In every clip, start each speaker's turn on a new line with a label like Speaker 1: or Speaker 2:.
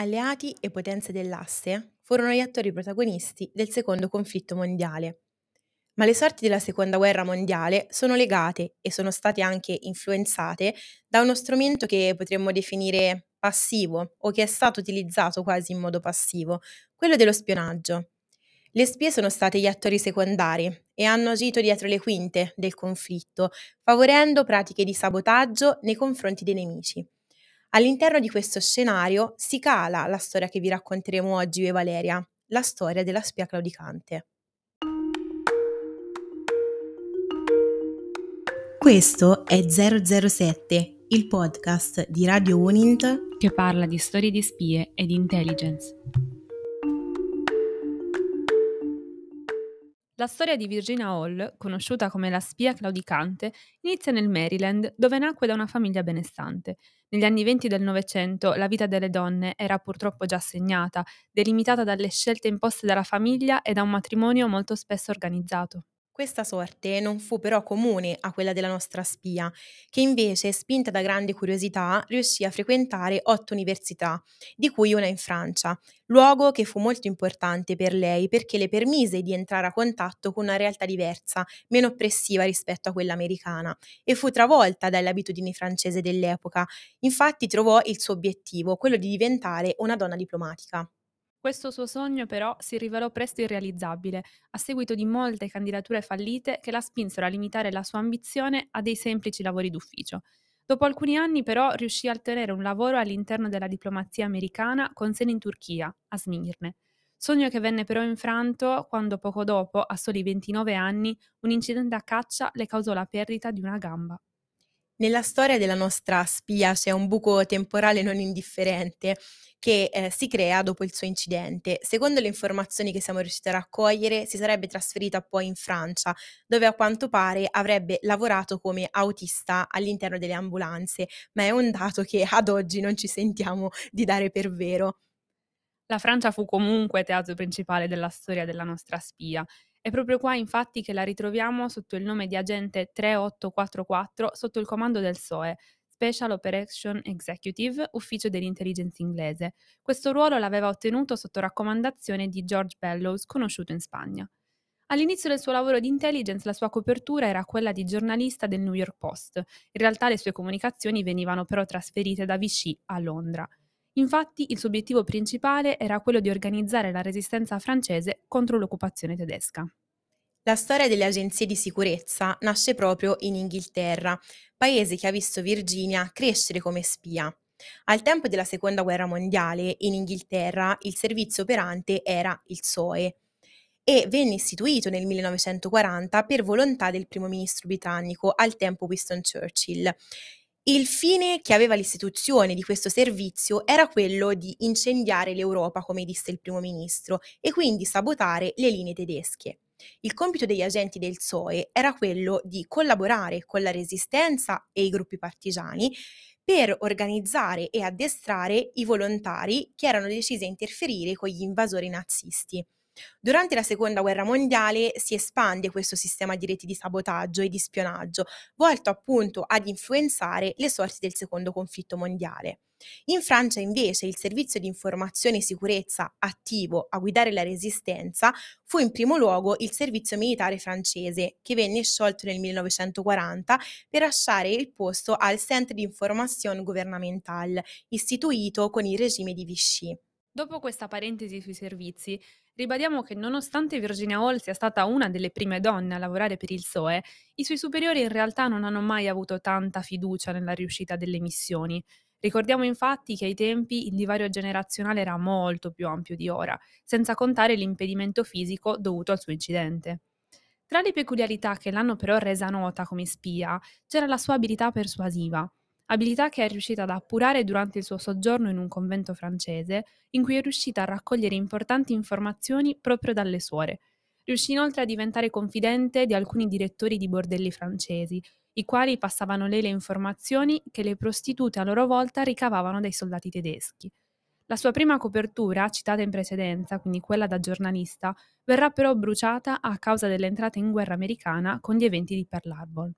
Speaker 1: Alleati e potenze dell'asse furono gli attori protagonisti del secondo conflitto mondiale. Ma le sorti della seconda guerra mondiale sono legate e sono state anche influenzate da uno strumento che potremmo definire passivo o che è stato utilizzato quasi in modo passivo, quello dello spionaggio. Le spie sono state gli attori secondari e hanno agito dietro le quinte del conflitto, favorendo pratiche di sabotaggio nei confronti dei nemici. All'interno di questo scenario si cala la storia che vi racconteremo oggi io e Valeria, la storia della spia claudicante. Questo è 007, il podcast di Radio Unint
Speaker 2: che parla di storie di spie e di intelligence. La storia di Virginia Hall, conosciuta come la spia claudicante, inizia nel Maryland, dove nacque da una famiglia benestante. Negli anni venti del Novecento la vita delle donne era purtroppo già segnata, delimitata dalle scelte imposte dalla famiglia e da un matrimonio molto spesso organizzato.
Speaker 1: Questa sorte non fu però comune a quella della nostra spia, che invece, spinta da grande curiosità, riuscì a frequentare otto università, di cui una in Francia, luogo che fu molto importante per lei perché le permise di entrare a contatto con una realtà diversa, meno oppressiva rispetto a quella americana, e fu travolta dalle abitudini francesi dell'epoca. Infatti trovò il suo obiettivo, quello di diventare una donna diplomatica.
Speaker 2: Questo suo sogno però si rivelò presto irrealizzabile, a seguito di molte candidature fallite che la spinsero a limitare la sua ambizione a dei semplici lavori d'ufficio. Dopo alcuni anni però riuscì a ottenere un lavoro all'interno della diplomazia americana con sede in Turchia, a Smirne. Sogno che venne però infranto quando poco dopo, a soli 29 anni, un incidente a caccia le causò la perdita di una gamba.
Speaker 1: Nella storia della nostra spia c'è un buco temporale non indifferente che eh, si crea dopo il suo incidente. Secondo le informazioni che siamo riusciti a raccogliere, si sarebbe trasferita poi in Francia, dove a quanto pare avrebbe lavorato come autista all'interno delle ambulanze, ma è un dato che ad oggi non ci sentiamo di dare per vero.
Speaker 2: La Francia fu comunque teatro principale della storia della nostra spia è proprio qua infatti che la ritroviamo sotto il nome di agente 3844 sotto il comando del SOE, Special Operation Executive, ufficio dell'intelligence inglese. Questo ruolo l'aveva ottenuto sotto raccomandazione di George Bellows, conosciuto in Spagna. All'inizio del suo lavoro di intelligence la sua copertura era quella di giornalista del New York Post. In realtà le sue comunicazioni venivano però trasferite da Vichy a Londra. Infatti il suo obiettivo principale era quello di organizzare la resistenza francese contro l'occupazione tedesca.
Speaker 1: La storia delle agenzie di sicurezza nasce proprio in Inghilterra, paese che ha visto Virginia crescere come spia. Al tempo della Seconda Guerra Mondiale, in Inghilterra, il servizio operante era il SOE e venne istituito nel 1940 per volontà del primo ministro britannico, al tempo Winston Churchill, il fine che aveva l'istituzione di questo servizio era quello di incendiare l'Europa, come disse il primo ministro, e quindi sabotare le linee tedesche. Il compito degli agenti del SOE era quello di collaborare con la resistenza e i gruppi partigiani per organizzare e addestrare i volontari che erano decisi a interferire con gli invasori nazisti. Durante la seconda guerra mondiale si espande questo sistema di reti di sabotaggio e di spionaggio, volto appunto ad influenzare le sorti del secondo conflitto mondiale. In Francia invece il servizio di informazione e sicurezza attivo a guidare la resistenza fu in primo luogo il servizio militare francese, che venne sciolto nel 1940 per lasciare il posto al Centre d'Information Gouvernementale, istituito con il regime di Vichy.
Speaker 2: Dopo questa parentesi sui servizi, ribadiamo che nonostante Virginia Hall sia stata una delle prime donne a lavorare per il SOE, i suoi superiori in realtà non hanno mai avuto tanta fiducia nella riuscita delle missioni. Ricordiamo infatti che ai tempi il divario generazionale era molto più ampio di ora, senza contare l'impedimento fisico dovuto al suo incidente. Tra le peculiarità che l'hanno però resa nota come spia c'era la sua abilità persuasiva abilità che è riuscita ad appurare durante il suo soggiorno in un convento francese, in cui è riuscita a raccogliere importanti informazioni proprio dalle suore. Riuscì inoltre a diventare confidente di alcuni direttori di bordelli francesi, i quali passavano lei le informazioni che le prostitute a loro volta ricavavano dai soldati tedeschi. La sua prima copertura, citata in precedenza, quindi quella da giornalista, verrà però bruciata a causa dell'entrata in guerra americana con gli eventi di Pearl Harbor.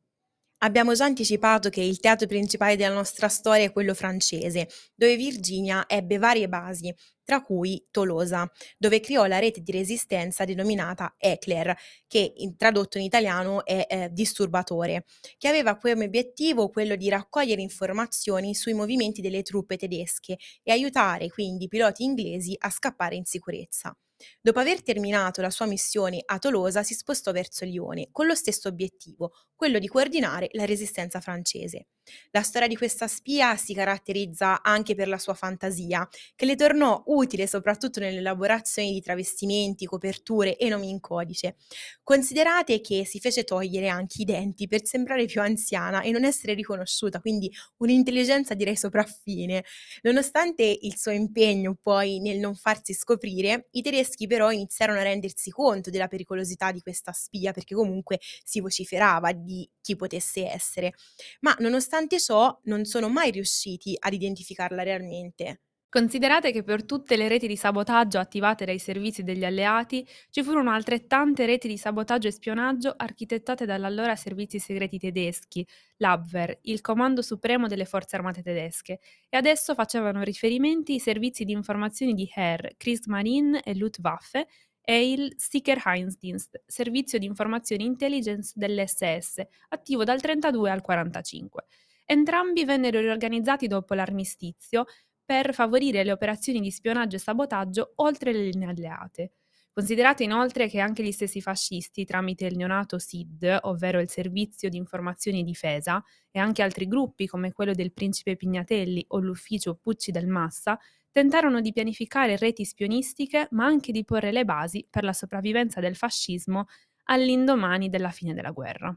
Speaker 1: Abbiamo già anticipato che il teatro principale della nostra storia è quello francese, dove Virginia ebbe varie basi, tra cui Tolosa, dove creò la rete di resistenza denominata Eclair, che in- tradotto in italiano è eh, disturbatore, che aveva come obiettivo quello di raccogliere informazioni sui movimenti delle truppe tedesche e aiutare quindi i piloti inglesi a scappare in sicurezza. Dopo aver terminato la sua missione a Tolosa si spostò verso Lione, con lo stesso obiettivo, quello di coordinare la resistenza francese. La storia di questa spia si caratterizza anche per la sua fantasia, che le tornò utile soprattutto nell'elaborazione di travestimenti, coperture e nomi in codice. Considerate che si fece togliere anche i denti per sembrare più anziana e non essere riconosciuta, quindi un'intelligenza direi sopraffine. Nonostante il suo impegno poi nel non farsi scoprire, i tedeschi però iniziarono a rendersi conto della pericolosità di questa spia perché comunque si vociferava di chi potesse essere. Ma nonostante ciò non sono mai riusciti ad identificarla realmente.
Speaker 2: Considerate che per tutte le reti di sabotaggio attivate dai servizi degli alleati ci furono altrettante reti di sabotaggio e spionaggio architettate dall'allora servizi segreti tedeschi, l'Abwehr, il comando supremo delle forze armate tedesche, e adesso facevano riferimenti i servizi di informazioni di Heer, Kriegsmarine e Luftwaffe e il Sicherheitsdienst, servizio di informazioni intelligence dell'SS, attivo dal 32 al 45. Entrambi vennero riorganizzati dopo l'armistizio per favorire le operazioni di spionaggio e sabotaggio oltre le linee alleate. Considerate inoltre che anche gli stessi fascisti, tramite il neonato SID, ovvero il Servizio di Informazione e Difesa, e anche altri gruppi come quello del principe Pignatelli o l'ufficio Pucci del Massa, tentarono di pianificare reti spionistiche, ma anche di porre le basi per la sopravvivenza del fascismo all'indomani della fine della guerra.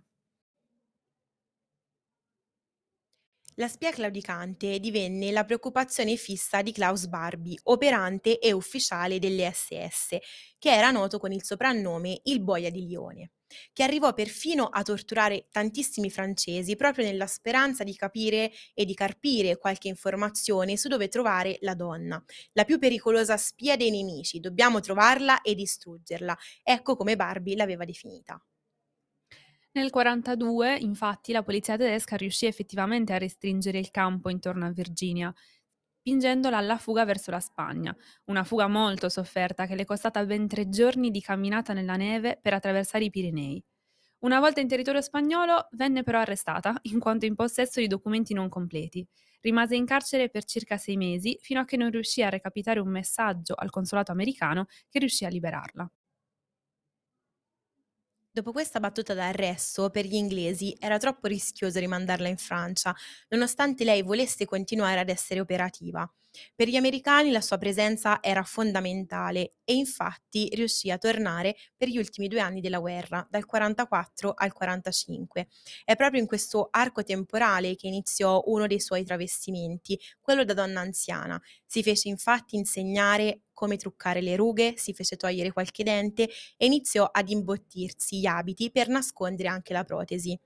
Speaker 1: La spia claudicante divenne la preoccupazione fissa di Klaus Barbie, operante e ufficiale delle SS, che era noto con il soprannome il Boia di Lione, che arrivò perfino a torturare tantissimi francesi proprio nella speranza di capire e di carpire qualche informazione su dove trovare la donna, la più pericolosa spia dei nemici, dobbiamo trovarla e distruggerla. Ecco come Barbie l'aveva definita.
Speaker 2: Nel 42, infatti, la polizia tedesca riuscì effettivamente a restringere il campo intorno a Virginia, spingendola alla fuga verso la Spagna, una fuga molto sofferta che le è costata ben tre giorni di camminata nella neve per attraversare i Pirenei. Una volta in territorio spagnolo venne però arrestata in quanto in possesso di documenti non completi. Rimase in carcere per circa sei mesi fino a che non riuscì a recapitare un messaggio al consolato americano che riuscì a liberarla.
Speaker 1: Dopo questa battuta d'arresto, per gli inglesi era troppo rischioso rimandarla in Francia, nonostante lei volesse continuare ad essere operativa. Per gli americani la sua presenza era fondamentale e infatti riuscì a tornare per gli ultimi due anni della guerra, dal 44 al 45. È proprio in questo arco temporale che iniziò uno dei suoi travestimenti, quello da donna anziana. Si fece infatti insegnare come truccare le rughe, si fece togliere qualche dente e iniziò ad imbottirsi gli abiti per nascondere anche la protesi.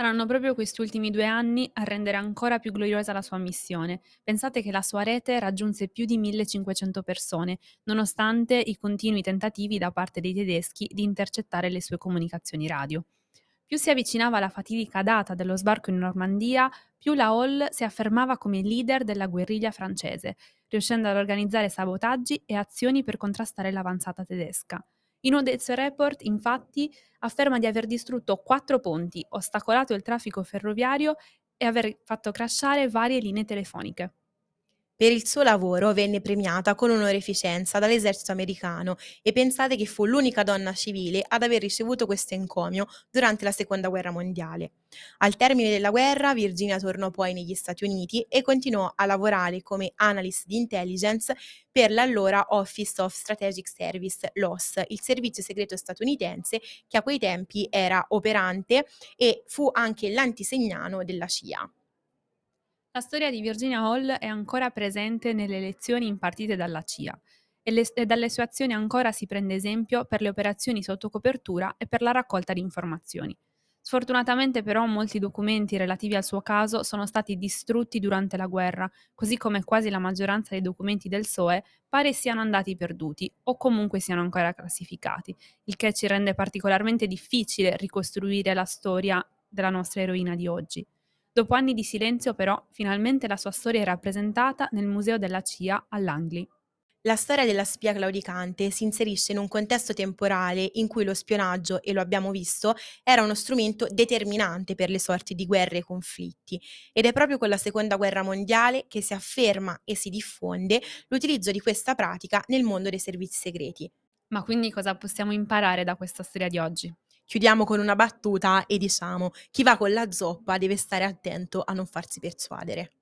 Speaker 2: Saranno proprio questi ultimi due anni a rendere ancora più gloriosa la sua missione. Pensate che la sua rete raggiunse più di 1500 persone, nonostante i continui tentativi da parte dei tedeschi di intercettare le sue comunicazioni radio. Più si avvicinava alla fatidica data dello sbarco in Normandia, più la Hall si affermava come leader della guerriglia francese, riuscendo ad organizzare sabotaggi e azioni per contrastare l'avanzata tedesca. In uno dei suoi report, infatti, afferma di aver distrutto quattro ponti, ostacolato il traffico ferroviario e aver fatto crashare varie linee telefoniche.
Speaker 1: Per il suo lavoro venne premiata con onorificenza dall'esercito americano e pensate che fu l'unica donna civile ad aver ricevuto questo encomio durante la seconda guerra mondiale. Al termine della guerra Virginia tornò poi negli Stati Uniti e continuò a lavorare come analyst di intelligence per l'allora Office of Strategic Service, l'OSS, il servizio segreto statunitense che a quei tempi era operante e fu anche l'antisegnano della CIA.
Speaker 2: La storia di Virginia Hall è ancora presente nelle lezioni impartite dalla CIA e, le, e, dalle sue azioni ancora si prende esempio per le operazioni sotto copertura e per la raccolta di informazioni. Sfortunatamente però molti documenti relativi al suo caso sono stati distrutti durante la guerra, così come quasi la maggioranza dei documenti del SOE pare siano andati perduti o comunque siano ancora classificati, il che ci rende particolarmente difficile ricostruire la storia della nostra eroina di oggi. Dopo anni di silenzio, però, finalmente la sua storia è rappresentata nel Museo della CIA a Langley.
Speaker 1: La storia della spia claudicante si inserisce in un contesto temporale in cui lo spionaggio, e lo abbiamo visto, era uno strumento determinante per le sorti di guerre e conflitti ed è proprio con la seconda guerra mondiale che si afferma e si diffonde l'utilizzo di questa pratica nel mondo dei servizi segreti.
Speaker 2: Ma quindi cosa possiamo imparare da questa storia di oggi?
Speaker 1: Chiudiamo con una battuta e diciamo chi va con la zoppa deve stare attento a non farsi persuadere.